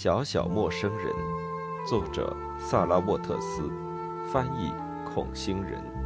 小小陌生人，作者萨拉沃特斯，翻译孔星人。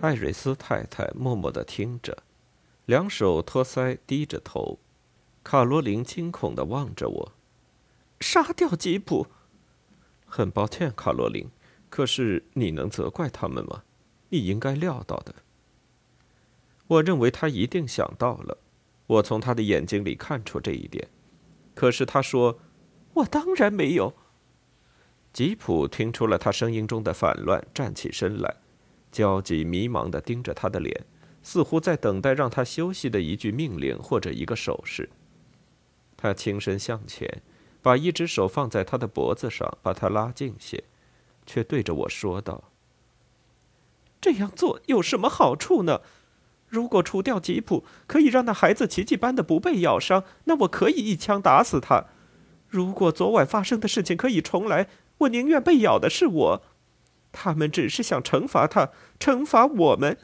艾瑞斯太太默默地听着，两手托腮，低着头。卡罗琳惊恐地望着我。杀掉吉普？很抱歉，卡罗琳，可是你能责怪他们吗？你应该料到的。我认为他一定想到了，我从他的眼睛里看出这一点。可是他说：“我当然没有。”吉普听出了他声音中的反乱，站起身来。焦急迷茫地盯着他的脸，似乎在等待让他休息的一句命令或者一个手势。他轻身向前，把一只手放在他的脖子上，把他拉近些，却对着我说道：“这样做有什么好处呢？如果除掉吉普可以让那孩子奇迹般的不被咬伤，那我可以一枪打死他。如果昨晚发生的事情可以重来，我宁愿被咬的是我。”他们只是想惩罚他，惩罚我们。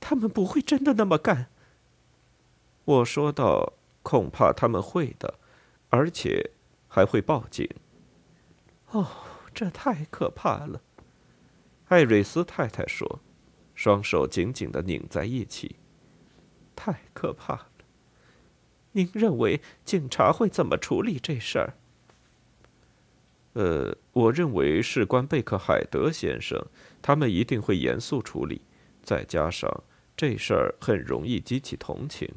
他们不会真的那么干。我说道：“恐怕他们会的，而且还会报警。”哦，这太可怕了。”艾瑞斯太太说，双手紧紧的拧在一起。“太可怕了。”您认为警察会怎么处理这事儿？呃，我认为事关贝克海德先生，他们一定会严肃处理。再加上这事儿很容易激起同情。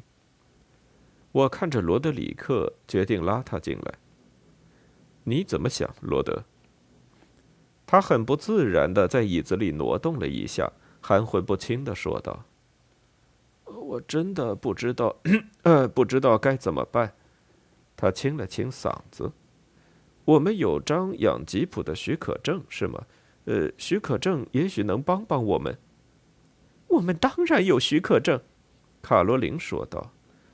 我看着罗德里克，决定拉他进来。你怎么想，罗德？他很不自然的在椅子里挪动了一下，含混不清的说道：“我真的不知道，呃，不知道该怎么办。”他清了清嗓子。我们有张养吉普的许可证，是吗？呃，许可证也许能帮帮我们。我们当然有许可证，卡罗琳说道。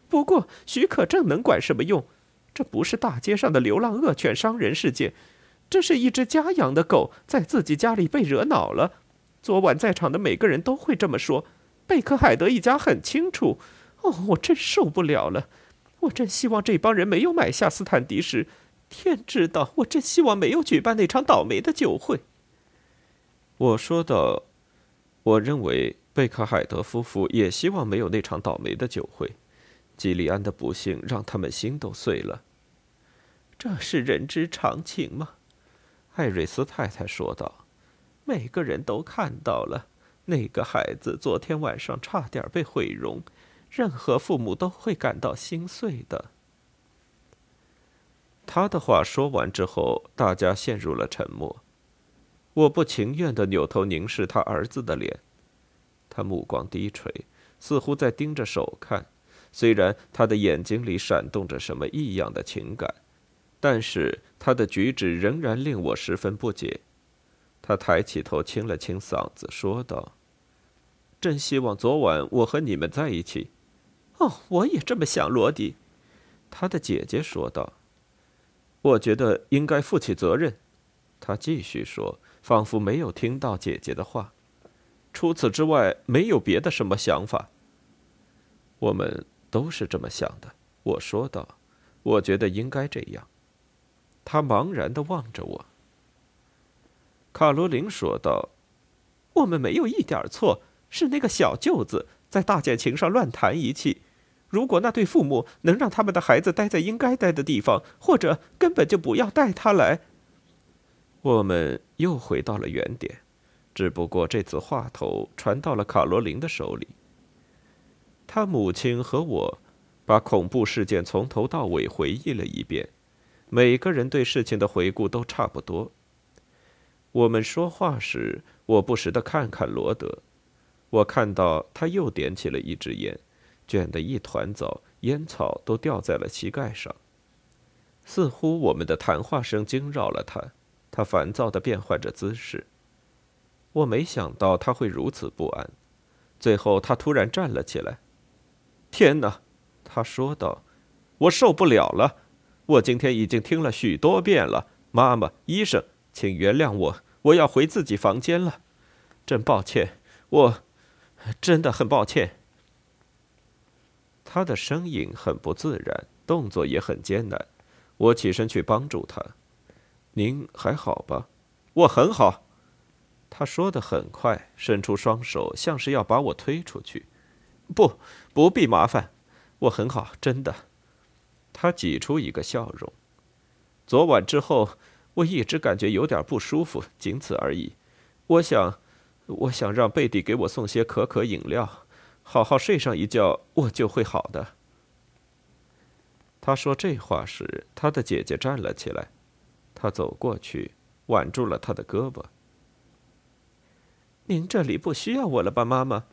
不过，许可证能管什么用？这不是大街上的流浪恶犬伤人事件，这是一只家养的狗在自己家里被惹恼了。昨晚在场的每个人都会这么说。贝克海德一家很清楚。哦，我真受不了了！我真希望这帮人没有买下斯坦迪时。天知道，我真希望没有举办那场倒霉的酒会。我说道：“我认为贝克海德夫妇也希望没有那场倒霉的酒会。吉利安的不幸让他们心都碎了。这是人之常情吗？”艾瑞斯太太说道：“每个人都看到了，那个孩子昨天晚上差点被毁容，任何父母都会感到心碎的。”他的话说完之后，大家陷入了沉默。我不情愿的扭头凝视他儿子的脸，他目光低垂，似乎在盯着手看。虽然他的眼睛里闪动着什么异样的情感，但是他的举止仍然令我十分不解。他抬起头，清了清嗓子，说道：“真希望昨晚我和你们在一起。”“哦，我也这么想。”罗迪，他的姐姐说道。我觉得应该负起责任，他继续说，仿佛没有听到姐姐的话。除此之外，没有别的什么想法。我们都是这么想的，我说道。我觉得应该这样。他茫然的望着我。卡罗琳说道：“我们没有一点错，是那个小舅子在大键琴上乱弹一气。”如果那对父母能让他们的孩子待在应该待的地方，或者根本就不要带他来，我们又回到了原点。只不过这次话头传到了卡罗琳的手里。他母亲和我把恐怖事件从头到尾回忆了一遍，每个人对事情的回顾都差不多。我们说话时，我不时的看看罗德，我看到他又点起了一支烟。卷得一团糟，烟草都掉在了膝盖上。似乎我们的谈话声惊扰了他，他烦躁地变换着姿势。我没想到他会如此不安，最后他突然站了起来。“天哪！”他说道，“我受不了了！我今天已经听了许多遍了。妈妈，医生，请原谅我，我要回自己房间了。真抱歉，我真的很抱歉。”他的声音很不自然，动作也很艰难。我起身去帮助他。您还好吧？我很好。他说的很快，伸出双手，像是要把我推出去。不，不必麻烦，我很好，真的。他挤出一个笑容。昨晚之后，我一直感觉有点不舒服，仅此而已。我想，我想让贝蒂给我送些可可饮料，好好睡上一觉，我就会好的。他说这话时，他的姐姐站了起来。他走过去，挽住了他的胳膊。“您这里不需要我了吧，妈妈？”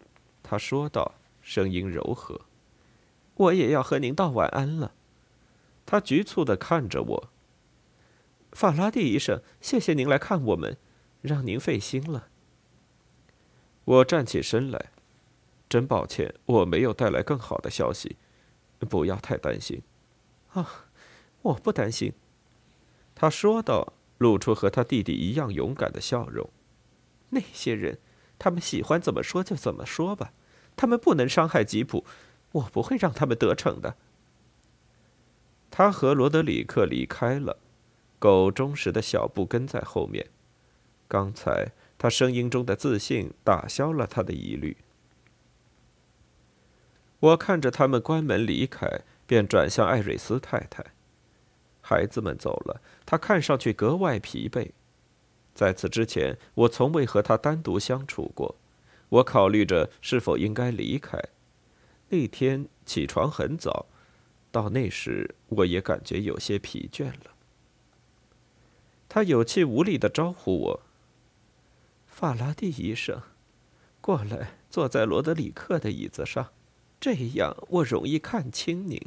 他说道，声音柔和。“我也要和您道晚安了。”他局促的看着我。“法拉第医生，谢谢您来看我们，让您费心了。”我站起身来，真抱歉，我没有带来更好的消息。不要太担心。啊，我不担心。”他说道，露出和他弟弟一样勇敢的笑容。那些人，他们喜欢怎么说就怎么说吧，他们不能伤害吉普，我不会让他们得逞的。他和罗德里克离开了，狗忠实的小布跟在后面。刚才他声音中的自信打消了他的疑虑。我看着他们关门离开。便转向艾瑞斯太太。孩子们走了，他看上去格外疲惫。在此之前，我从未和他单独相处过。我考虑着是否应该离开。那天起床很早，到那时我也感觉有些疲倦了。他有气无力的招呼我：“法拉第医生，过来，坐在罗德里克的椅子上，这样我容易看清您。”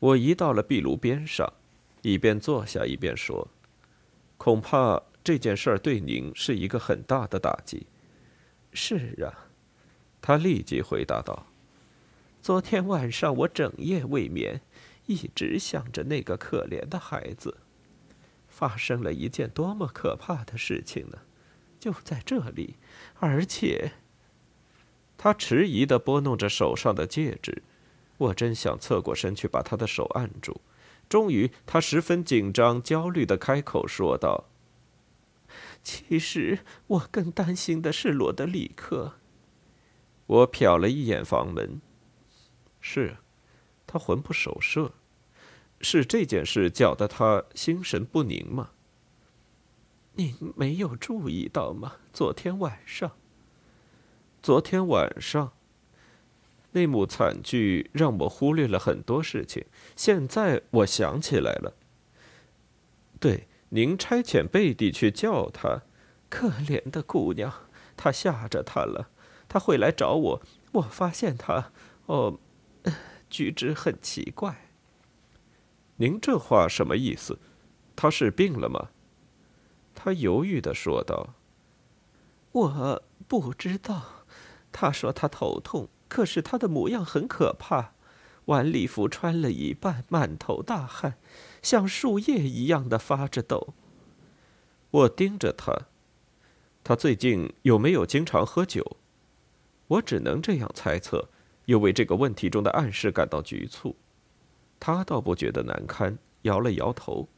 我移到了壁炉边上，一边坐下一边说：“恐怕这件事儿对您是一个很大的打击。”“是啊。”他立即回答道。“昨天晚上我整夜未眠，一直想着那个可怜的孩子。发生了一件多么可怕的事情呢？就在这里，而且……”他迟疑的拨弄着手上的戒指。我真想侧过身去把他的手按住。终于，他十分紧张、焦虑的开口说道：“其实我更担心的是罗德里克。”我瞟了一眼房门。是，他魂不守舍。是这件事搅得他心神不宁吗？您没有注意到吗？昨天晚上。昨天晚上。那幕惨剧让我忽略了很多事情。现在我想起来了。对，您差遣贝蒂去叫她，可怜的姑娘，她吓着她了。她会来找我。我发现她，哦，举止很奇怪。您这话什么意思？她是病了吗？他犹豫的说道：“我不知道。他说他头痛。”可是他的模样很可怕，晚礼服穿了一半，满头大汗，像树叶一样的发着抖。我盯着他，他最近有没有经常喝酒？我只能这样猜测，又为这个问题中的暗示感到局促。他倒不觉得难堪，摇了摇头：“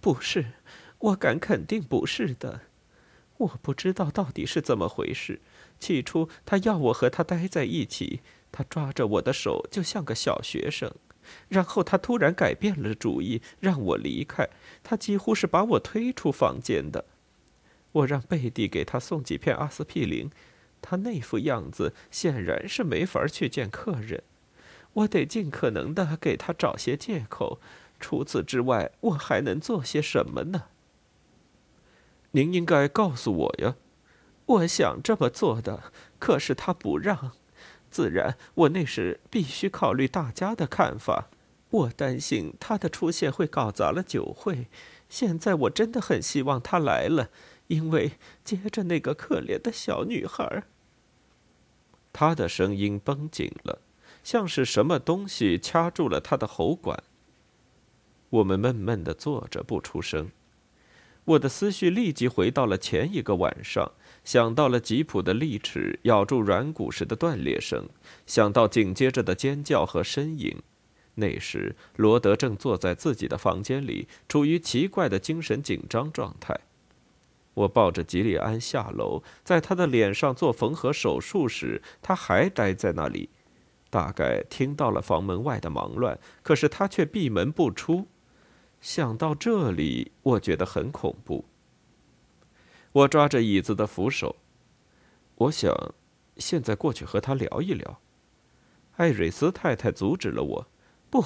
不是，我敢肯定不是的。我不知道到底是怎么回事。”起初，他要我和他待在一起，他抓着我的手就像个小学生。然后他突然改变了主意，让我离开。他几乎是把我推出房间的。我让贝蒂给他送几片阿司匹林，他那副样子显然是没法去见客人。我得尽可能的给他找些借口。除此之外，我还能做些什么呢？您应该告诉我呀。我想这么做的，可是他不让。自然，我那时必须考虑大家的看法。我担心他的出现会搞砸了酒会。现在我真的很希望他来了，因为接着那个可怜的小女孩。他的声音绷紧了，像是什么东西掐住了他的喉管。我们闷闷的坐着不出声。我的思绪立即回到了前一个晚上，想到了吉普的利齿咬住软骨时的断裂声，想到紧接着的尖叫和呻吟。那时，罗德正坐在自己的房间里，处于奇怪的精神紧张状态。我抱着吉利安下楼，在他的脸上做缝合手术时，他还待在那里。大概听到了房门外的忙乱，可是他却闭门不出。想到这里，我觉得很恐怖。我抓着椅子的扶手，我想，现在过去和他聊一聊。艾瑞斯太太阻止了我：“不，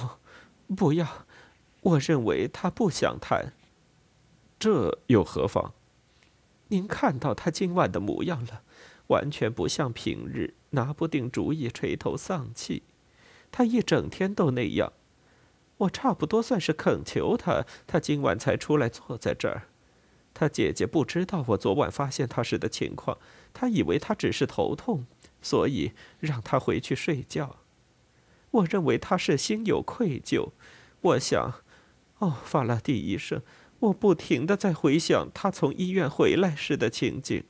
不要！我认为他不想谈。这又何妨？您看到他今晚的模样了，完全不像平日，拿不定主意，垂头丧气。他一整天都那样。”我差不多算是恳求他，他今晚才出来坐在这儿。他姐姐不知道我昨晚发现他时的情况，他以为他只是头痛，所以让他回去睡觉。我认为他是心有愧疚。我想，哦，法拉第医生，我不停的在回想他从医院回来时的情景。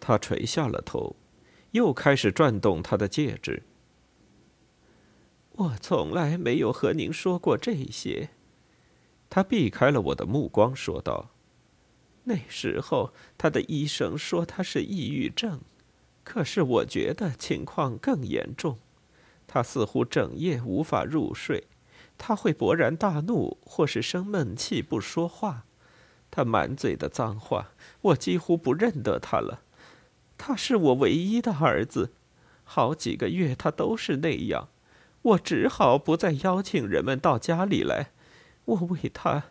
他垂下了头，又开始转动他的戒指。我从来没有和您说过这些。他避开了我的目光，说道：“那时候他的医生说他是抑郁症，可是我觉得情况更严重。他似乎整夜无法入睡，他会勃然大怒，或是生闷气不说话。他满嘴的脏话，我几乎不认得他了。他是我唯一的儿子，好几个月他都是那样。”我只好不再邀请人们到家里来，我为他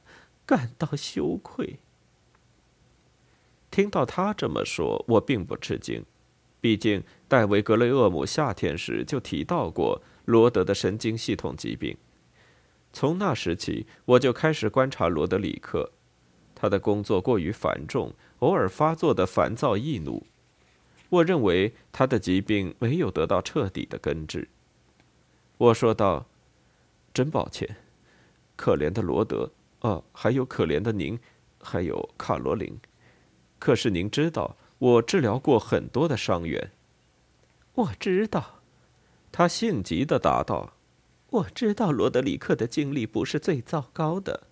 感到羞愧。听到他这么说，我并不吃惊，毕竟戴维·格雷厄姆夏天时就提到过罗德的神经系统疾病。从那时起，我就开始观察罗德里克，他的工作过于繁重，偶尔发作的烦躁易怒。我认为他的疾病没有得到彻底的根治。我说道：“真抱歉，可怜的罗德，啊，还有可怜的您，还有卡罗琳。可是您知道，我治疗过很多的伤员。”我知道，他性急的答道：“我知道罗德里克的经历不是最糟糕的。”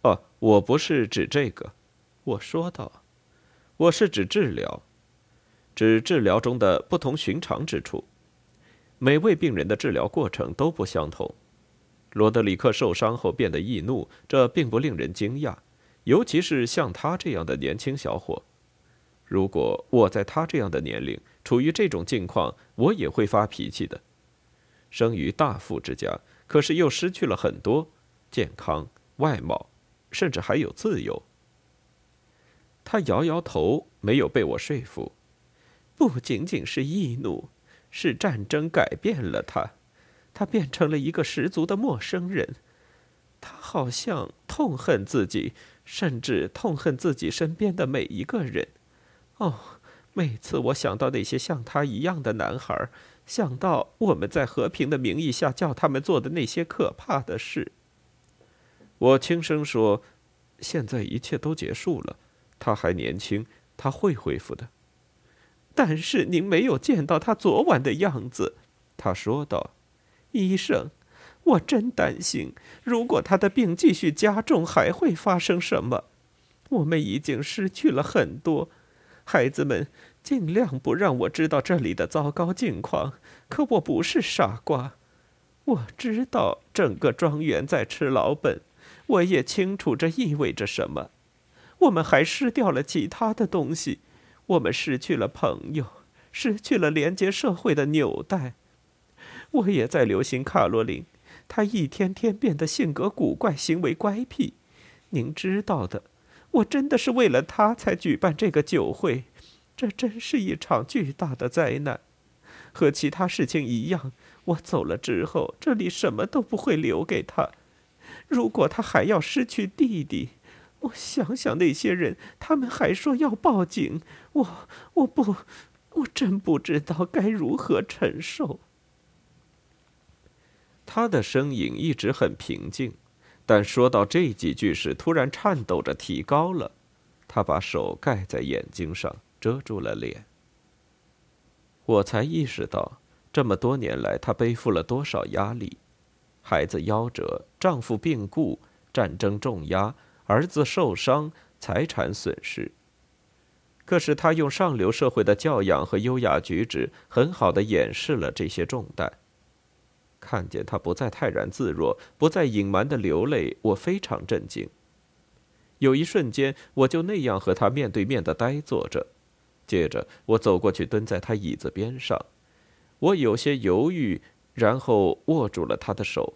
哦，我不是指这个，我说道：“我是指治疗，指治疗中的不同寻常之处。”每位病人的治疗过程都不相同。罗德里克受伤后变得易怒，这并不令人惊讶，尤其是像他这样的年轻小伙。如果我在他这样的年龄处于这种境况，我也会发脾气的。生于大富之家，可是又失去了很多：健康、外貌，甚至还有自由。他摇摇头，没有被我说服。不仅仅是易怒。是战争改变了他，他变成了一个十足的陌生人。他好像痛恨自己，甚至痛恨自己身边的每一个人。哦，每次我想到那些像他一样的男孩，想到我们在和平的名义下叫他们做的那些可怕的事，我轻声说：“现在一切都结束了。他还年轻，他会恢复的。”但是您没有见到他昨晚的样子，他说道：“医生，我真担心，如果他的病继续加重，还会发生什么？我们已经失去了很多。孩子们尽量不让我知道这里的糟糕境况。可我不是傻瓜，我知道整个庄园在吃老本，我也清楚这意味着什么。我们还失掉了其他的东西。”我们失去了朋友，失去了连接社会的纽带。我也在留心卡罗琳，她一天天变得性格古怪，行为乖僻。您知道的，我真的是为了她才举办这个酒会。这真是一场巨大的灾难。和其他事情一样，我走了之后，这里什么都不会留给她。如果她还要失去弟弟，我想想那些人，他们还说要报警，我我不，我真不知道该如何承受。他的声音一直很平静，但说到这几句时，突然颤抖着提高了。他把手盖在眼睛上，遮住了脸。我才意识到，这么多年来，他背负了多少压力：孩子夭折，丈夫病故，战争重压，儿子受伤，财产损失。可是他用上流社会的教养和优雅举止，很好的掩饰了这些重担。看见他不再泰然自若，不再隐瞒的流泪，我非常震惊。有一瞬间，我就那样和他面对面的呆坐着。接着，我走过去，蹲在他椅子边上。我有些犹豫，然后握住了他的手，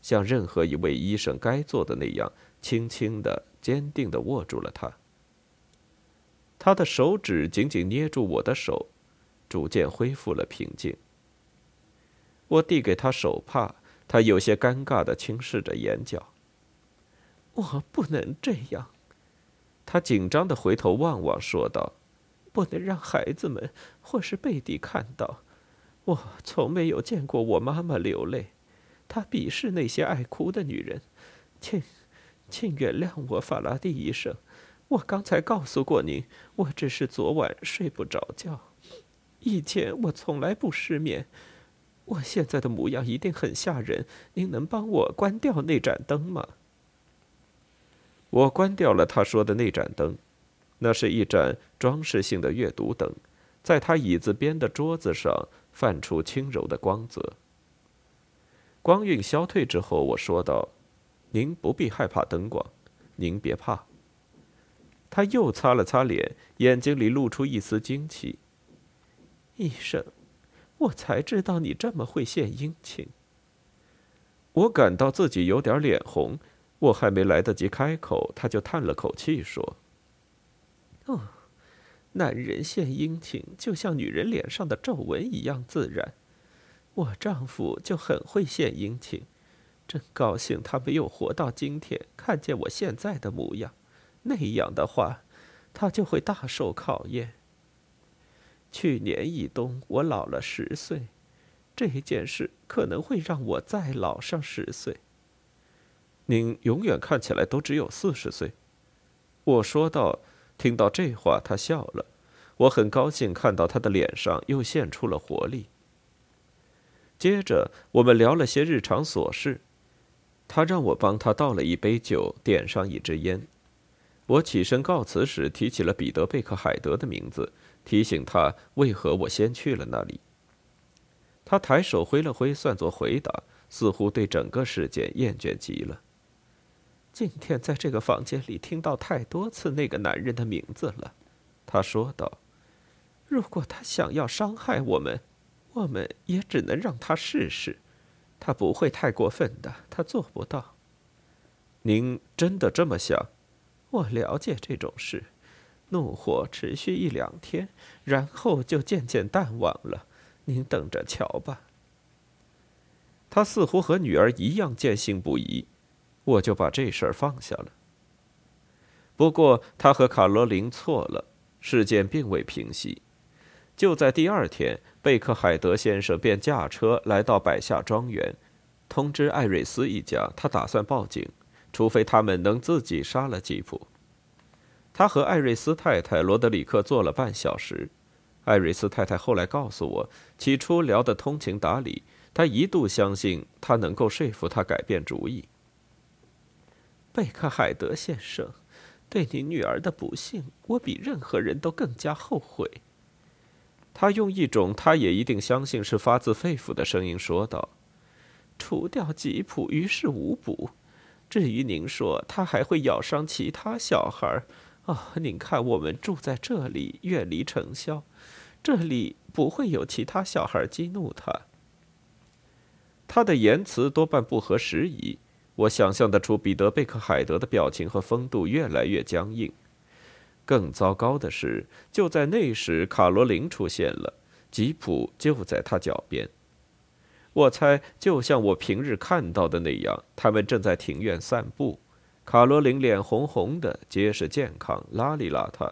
像任何一位医生该做的那样，轻轻的、坚定的握住了他。他的手指紧紧捏住我的手，逐渐恢复了平静。我递给他手帕，他有些尴尬的轻视着眼角。我不能这样，他紧张的回头望望，说道：“不能让孩子们或是贝蒂看到。我从没有见过我妈妈流泪，她鄙视那些爱哭的女人。请，请原谅我，法拉第医生。我刚才告诉过您，我只是昨晚睡不着觉。以前我从来不失眠。我现在的模样一定很吓人。您能帮我关掉那盏灯吗？”我关掉了他说的那盏灯，那是一盏装饰性的阅读灯，在他椅子边的桌子上泛出轻柔的光泽。光晕消退之后，我说道：“您不必害怕灯光，您别怕。”他又擦了擦脸，眼睛里露出一丝惊奇。医生，我才知道你这么会献殷勤。我感到自己有点脸红。我还没来得及开口，他就叹了口气说：“哦，男人献殷勤，就像女人脸上的皱纹一样自然。我丈夫就很会献殷勤，真高兴他没有活到今天，看见我现在的模样。那样的话，他就会大受考验。去年一冬，我老了十岁，这件事可能会让我再老上十岁。”您永远看起来都只有四十岁，我说道。听到这话，他笑了。我很高兴看到他的脸上又现出了活力。接着，我们聊了些日常琐事。他让我帮他倒了一杯酒，点上一支烟。我起身告辞时，提起了彼得·贝克海德的名字，提醒他为何我先去了那里。他抬手挥了挥，算作回答，似乎对整个事件厌倦极了。今天在这个房间里听到太多次那个男人的名字了，他说道：“如果他想要伤害我们，我们也只能让他试试。他不会太过分的，他做不到。”您真的这么想？我了解这种事，怒火持续一两天，然后就渐渐淡忘了。您等着瞧吧。他似乎和女儿一样坚信不疑。我就把这事儿放下了。不过，他和卡罗琳错了，事件并未平息。就在第二天，贝克海德先生便驾车来到百夏庄园，通知艾瑞斯一家，他打算报警，除非他们能自己杀了吉普。他和艾瑞斯太太罗德里克坐了半小时。艾瑞斯太太后来告诉我，起初聊得通情达理，他一度相信他能够说服他改变主意。贝克海德先生，对你女儿的不幸，我比任何人都更加后悔。他用一种他也一定相信是发自肺腑的声音说道：“除掉吉普，于事无补。至于您说他还会咬伤其他小孩，哦，您看我们住在这里，远离尘嚣，这里不会有其他小孩激怒他。”他的言辞多半不合时宜。我想象得出彼得·贝克海德的表情和风度越来越僵硬。更糟糕的是，就在那时，卡罗琳出现了，吉普就在他脚边。我猜，就像我平日看到的那样，他们正在庭院散步。卡罗琳脸红红的，结实健康，邋里邋遢；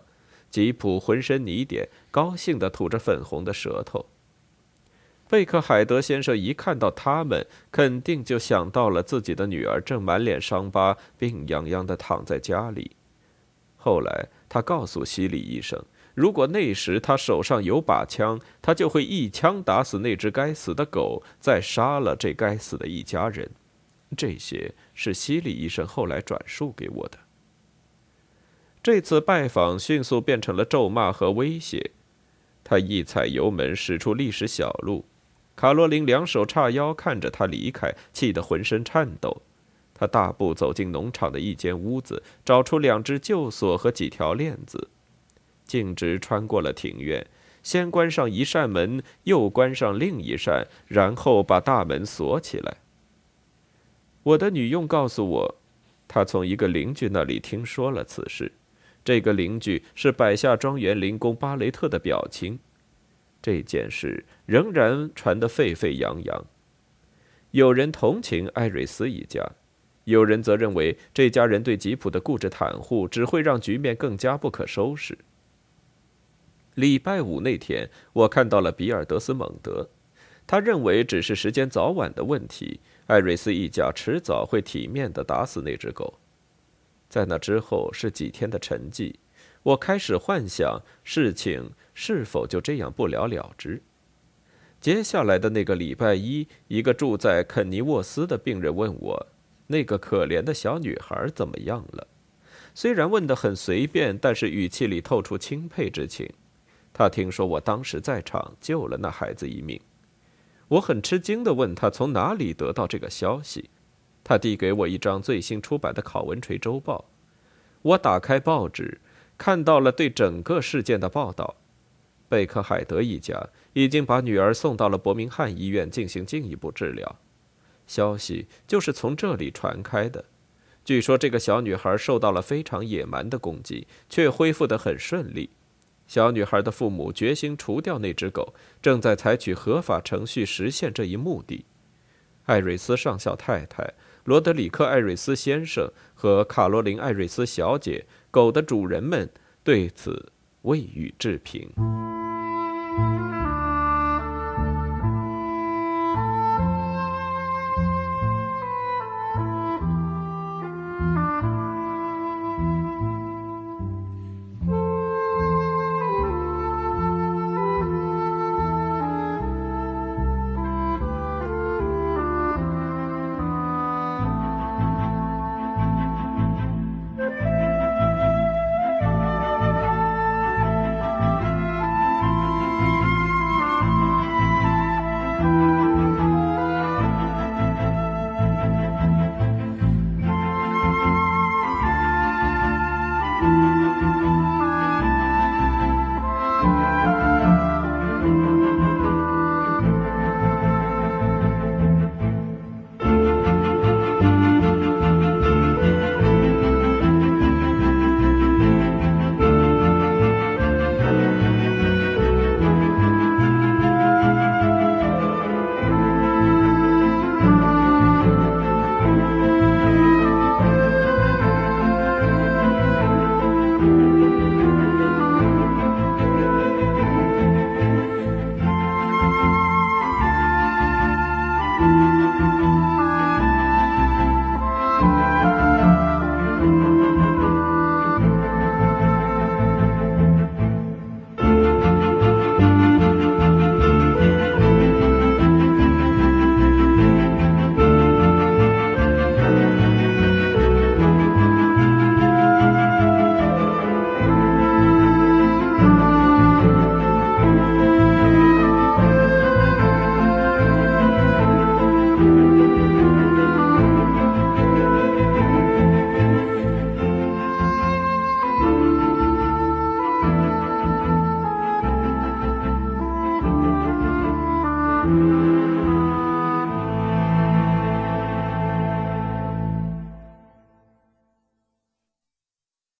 吉普浑身泥点，高兴地吐着粉红的舌头。贝克海德先生一看到他们，肯定就想到了自己的女儿正满脸伤疤、病殃殃地躺在家里。后来，他告诉西里医生。如果那时他手上有把枪，他就会一枪打死那只该死的狗，再杀了这该死的一家人。这些是西里医生后来转述给我的。这次拜访迅速变成了咒骂和威胁。他一踩油门，驶出历史小路。卡罗琳两手叉腰，看着他离开，气得浑身颤抖。他大步走进农场的一间屋子，找出两只旧锁和几条链子。径直穿过了庭院，先关上一扇门，又关上另一扇，然后把大门锁起来。我的女佣告诉我，她从一个邻居那里听说了此事。这个邻居是百下庄园林工巴雷特的表亲。这件事仍然传得沸沸扬扬。有人同情艾瑞斯一家，有人则认为这家人对吉普的固执袒护只会让局面更加不可收拾。礼拜五那天，我看到了比尔德斯蒙德。他认为只是时间早晚的问题，艾瑞斯一家迟早会体面地打死那只狗。在那之后是几天的沉寂，我开始幻想事情是否就这样不了了之。接下来的那个礼拜一，一个住在肯尼沃斯的病人问我：“那个可怜的小女孩怎么样了？”虽然问得很随便，但是语气里透出钦佩之情。他听说我当时在场，救了那孩子一命。我很吃惊地问他从哪里得到这个消息。他递给我一张最新出版的《考文垂周报》。我打开报纸，看到了对整个事件的报道。贝克海德一家已经把女儿送到了伯明翰医院进行进一步治疗。消息就是从这里传开的。据说这个小女孩受到了非常野蛮的攻击，却恢复得很顺利。小女孩的父母决心除掉那只狗，正在采取合法程序实现这一目的。艾瑞斯上校太太、罗德里克·艾瑞斯先生和卡罗琳·艾瑞斯小姐（狗的主人们）对此未予置评。